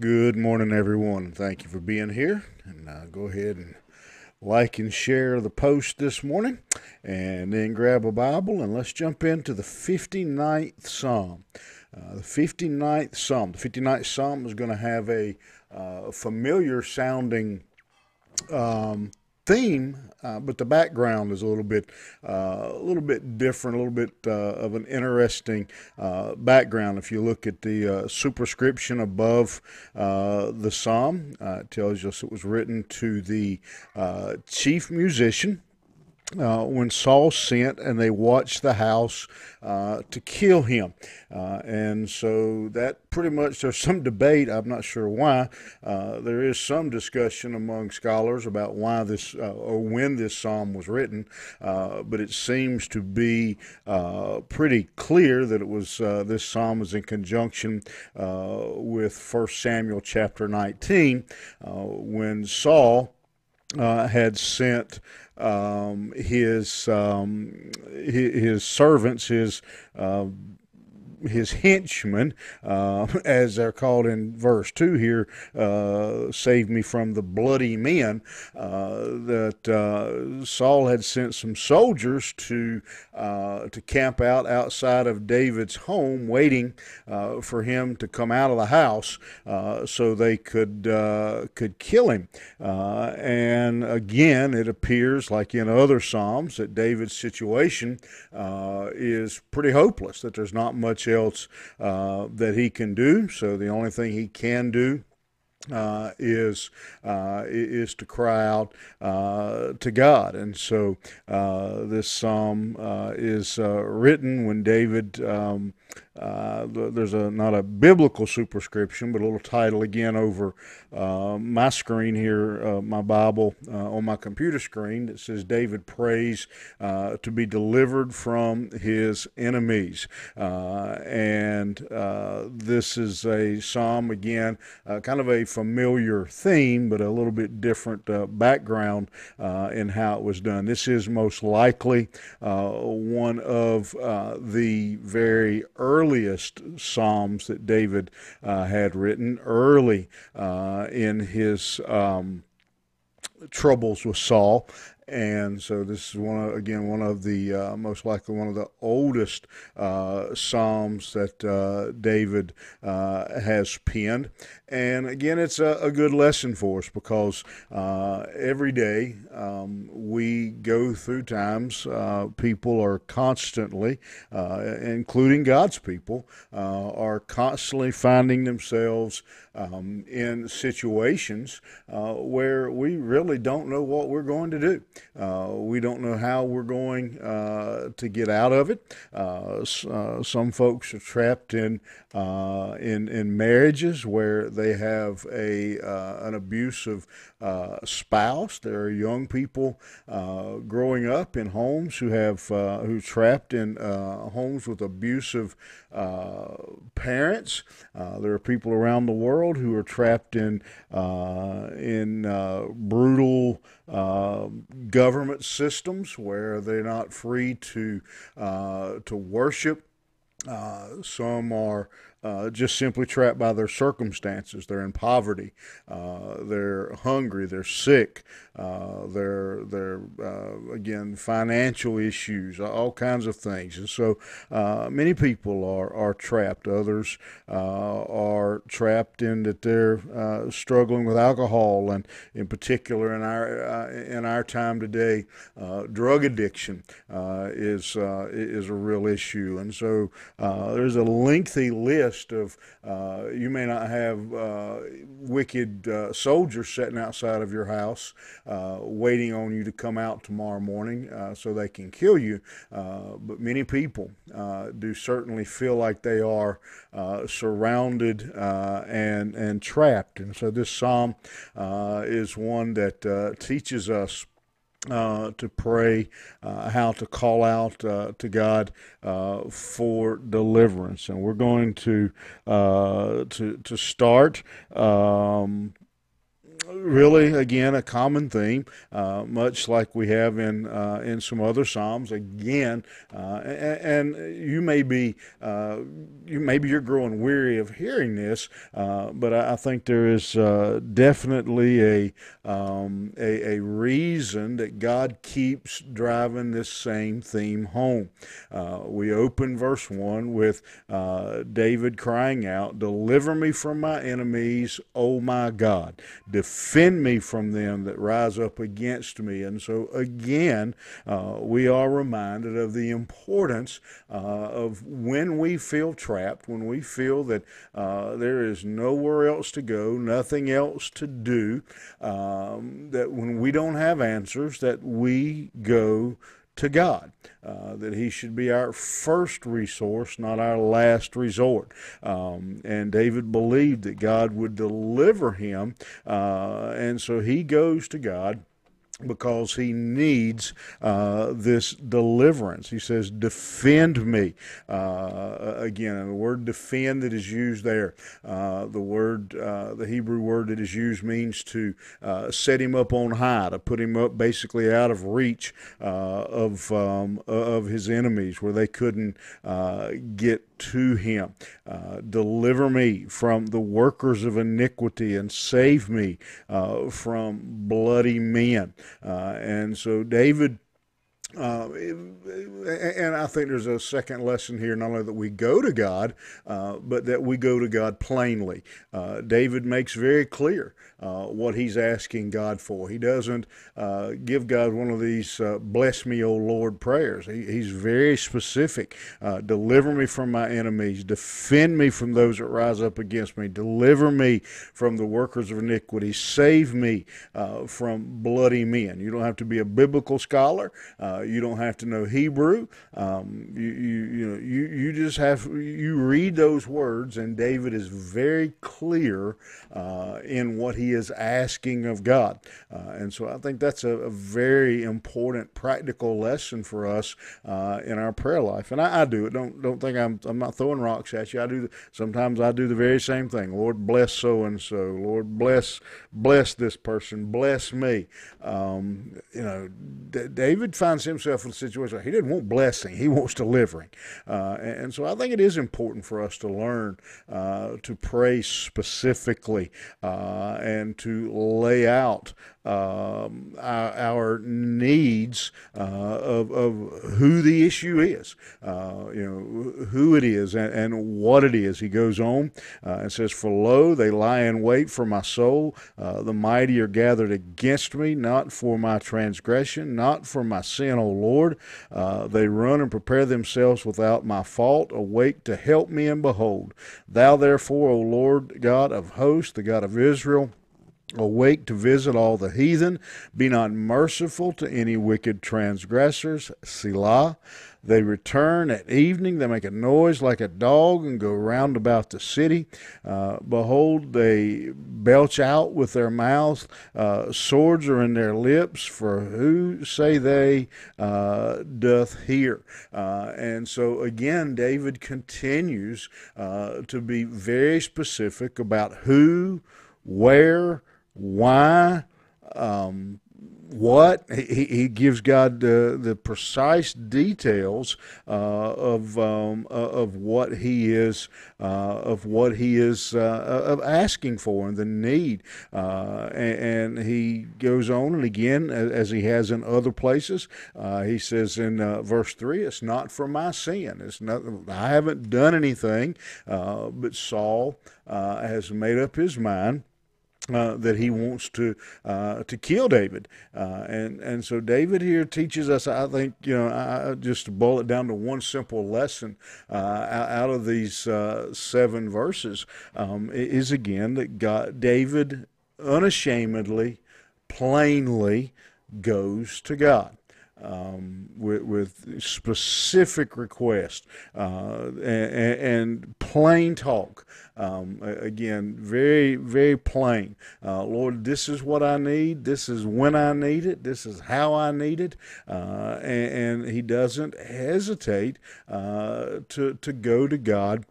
Good morning, everyone. Thank you for being here. And uh, go ahead and like and share the post this morning. And then grab a Bible and let's jump into the 59th Psalm. Uh, the 59th Psalm. The 59th Psalm is going to have a uh, familiar sounding um, theme, uh, but the background is a little bit uh, a little bit different, a little bit uh, of an interesting uh, background. If you look at the uh, superscription above uh, the psalm, it tells us it was written to the chief musician uh, when Saul sent and they watched the house uh, to kill him. Uh, and so that pretty much, there's some debate, I'm not sure why. Uh, there is some discussion among scholars about why this uh, or when this psalm was written, uh, but it seems to be pretty clear that it was this psalm was in conjunction with 1 Samuel chapter 19 when Saul had sent um, his, um, his servants, his uh, his henchmen, uh, as they're called in verse 2 here, uh, saved me from the bloody men, uh, that uh, Saul had sent some soldiers to, uh, to camp out outside of David's home, waiting for him to come out of the house so they could, could kill him. and again, it appears, like in other Psalms, that David's situation is pretty hopeless, that there's not much else uh, that he can do. So the only thing he can do uh, is uh, is to cry out uh, to God, and so uh, this psalm uh, is uh, written when David. Um, there's a not a biblical superscription, but a little title again over my screen here, my Bible on my computer screen that says David prays to be delivered from his enemies, and this is a psalm again, kind of a familiar theme, but a little bit different uh, background uh, in how it was done. This is most likely uh, one of uh, the very earliest psalms that David uh, had written early in his. Um, troubles with Saul, and so this is one of, again one of the uh, most likely one of the oldest uh, psalms that uh, David uh, has penned. And again, it's a, a, good lesson for us because uh, every day um, we go through times uh, people are constantly, including God's people, are constantly finding themselves um, in situations where we really don't know what we're going to do. Uh, we don't know how we're going uh, to get out of it. Uh, uh some folks are trapped in uh, in in marriages where they have a uh, an abusive Uh, spouse. There are young people uh, growing up in homes who have uh, who trapped in homes with abusive parents. there are people around the world who are trapped in in brutal uh, government systems where they're not free to uh, to worship. Uh, some are uh, just simply trapped by their circumstances. They're in poverty. Uh, they're hungry. They're sick. Uh, they're they're uh, again financial issues, all kinds of things. And so uh, many people are are trapped. Others are trapped in that they're struggling with alcohol, and in particular in our in our time today, drug addiction is is a real issue. And so there's a lengthy list list of uh, you may not have uh, wicked uh, soldiers sitting outside of your house uh, waiting on you to come out tomorrow morning uh, so they can kill you, uh, but many people do certainly feel like they are surrounded and and trapped. And so this psalm is one that teaches us uh, to pray, uh, how to call out uh, to God uh, for deliverance, and we're going to uh, to to start. Um, really, again, a common theme, uh, much like we have in uh, in some other psalms. Again, uh, and, and, you may be uh, you maybe you're growing weary of hearing this, uh, but I, I, think there is uh, definitely a, um, a, a reason that God keeps driving this same theme home. we open verse one with David crying out, "Deliver me from my enemies, O my God." Me from them that rise up against me. And so, again, uh, we are reminded of the importance uh, of when we feel trapped, when we feel that uh, there is nowhere else to go, nothing else to do, um, that when we don't have answers, that we go to God, uh, that He should be our first resource, not our last resort. Um, and David believed that God would deliver him, uh, and so he goes to God because he needs uh, this deliverance. He says, Defend me. Uh, again, the word defend that is used there, uh, the word, uh, the Hebrew word that is used means to uh, set him up on high, to put him up basically out of reach uh, of, um, of his enemies where they couldn't get to him. Uh, deliver me from the workers of iniquity and save me uh, from bloody men. Uh, and so David uh, and I think there's a second lesson here, not only that we go to God, uh, but that we go to God plainly. Uh, David makes very clear uh, what he's asking God for. He doesn't uh, give God one of these uh, "Bless me, O Lord" prayers. He, he's very specific. deliver me from my enemies. Defend me from those that rise up against me. Deliver me from the workers of iniquity. Save me from bloody men. You don't have to be a biblical scholar. Uh, you don't have to know Hebrew. Um, you, you, you know you, you just have you read those words, and David is very clear uh, in what he is asking of God. Uh, and so I think that's a, a, very important practical lesson for us uh, in our prayer life. And I, I, do it. Don't don't think I'm I'm not throwing rocks at you. I do. Sometimes I do the very same thing. Lord bless so and so. Lord bless bless this person. Bless me. Um, you know, D- David finds himself in a situation he didn't want blessing, he wants delivering. Uh, and, so I think it is important for us to learn uh, to pray specifically uh, and to lay out um, our, needs uh, of, of who the issue is, uh, you know, who it is and, and, what it is. He goes on uh, and says, For lo, they lie in wait for my soul. Uh, the mighty are gathered against me, not for my transgression, not for my sin, O Lord. Uh, they run and prepare themselves without my fault. Awake to help me, and behold, thou therefore, O Lord God of hosts, the God of Israel, Awake to visit all the heathen. Be not merciful to any wicked transgressors. Selah. They return at evening. They make a noise like a dog and go round about the city. Uh, behold, they belch out with their mouths. Uh, swords are in their lips. For who, say they, uh, doth hear? Uh, and so again, David continues uh, to be very specific about who, where, why, um, what he, he gives God uh, the precise details uh, of um, uh, of what he is uh, of what he is uh, of asking for and the need, uh, and, and, he goes on and again as he has in other places. he says in verse three, "It's not for my sin. It's not. I haven't done anything, but Saul has made up his mind." Uh, that he wants to uh, to kill David, uh, and and so David here teaches us. I think you know, I, just to boil it down to one simple lesson uh, out of these uh, seven verses um, is again that God, David, unashamedly, plainly goes to God um, with, with, specific requests uh, and, and, plain talk. Um, again, very, very plain. Uh, Lord, this is what I need. This is when I need it. This is how I need it. Uh, and, and, he doesn't hesitate uh, to, to go to God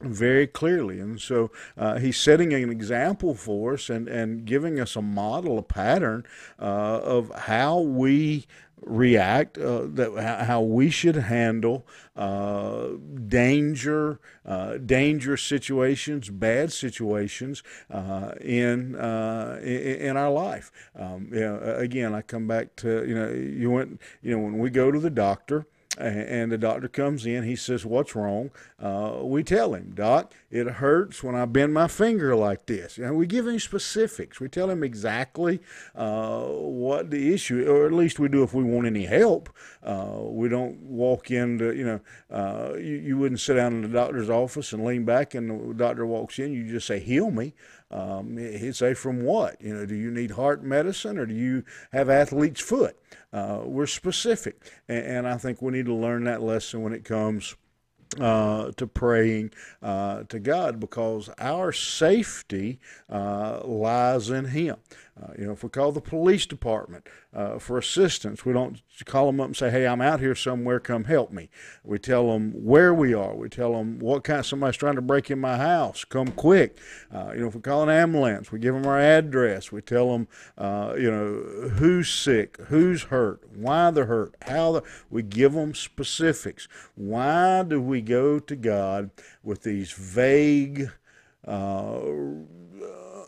very clearly. And so uh, he's setting an example for us and, and giving us a model, a pattern uh, of how we react, uh, that how we should handle uh, danger, uh, dangerous situations, bad situations uh, in, uh, in, in our life. Um, you know, again, I come back to you know you went you know when we go to the doctor and the doctor comes in. He says, "What's wrong?" Uh, we tell him, "Doc, it hurts when I bend my finger like this." And we give him specifics. We tell him exactly uh, what the issue, or at least we do if we want any help. Uh, we don't walk into, you know, uh, you, you wouldn't sit down in the doctor's office and lean back, and the doctor walks in. You just say, "Heal me." Um, he'd say, from what? You know, do you need heart medicine or do you have athlete's foot? Uh, we're specific. And, and, I think we need to learn that lesson when it comes uh, to praying uh, to God because our safety uh, lies in Him. Uh, you know, if we call the police department uh, for assistance, we don't call them up and say, "Hey, I'm out here somewhere. Come help me." We tell them where we are. We tell them what kind. Of Somebody's trying to break in my house. Come quick. Uh, you know, if we call an ambulance, we give them our address. We tell them, you know, who's sick, who's hurt, why they're hurt, how the. We give them specifics. Why do we go to God with these vague? Uh,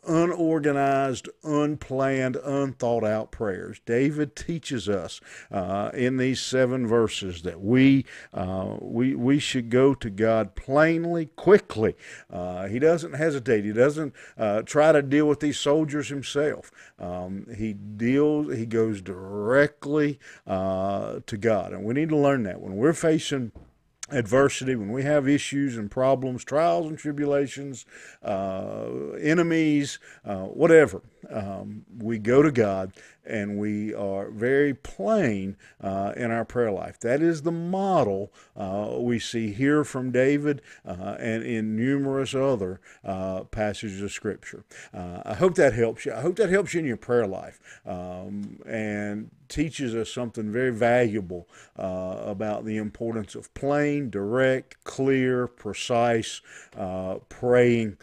unorganized, unplanned, unthought out prayers. David teaches us uh, in these seven verses that we, uh, we, we should go to God plainly, quickly. Uh, he doesn't hesitate. He doesn't uh, try to deal with these soldiers himself. Um, he deals. He goes directly uh, to God, and we need to learn that when we're facing adversity, when we have issues and problems, trials and tribulations, uh, enemies, uh, whatever, um, we go to God and we are very plain uh, in our prayer life. That is the model uh, we see here from David uh, and in numerous other uh, passages of Scripture. Uh, I hope that helps you. I hope that helps you in your prayer life um, and teaches us something very valuable uh, about the importance of plain, direct, clear, precise praying.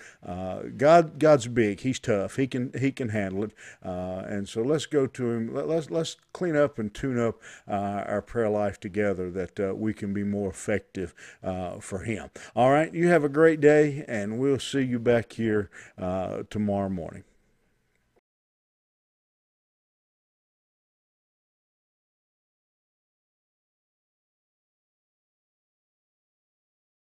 God, God's big. He's tough. He can He can handle it. and so let's go to Him. Let, us let's clean up and tune up uh, our prayer life together that uh, we can be more effective uh, for Him. All right, you have a great day, and we'll see you back here uh, tomorrow morning.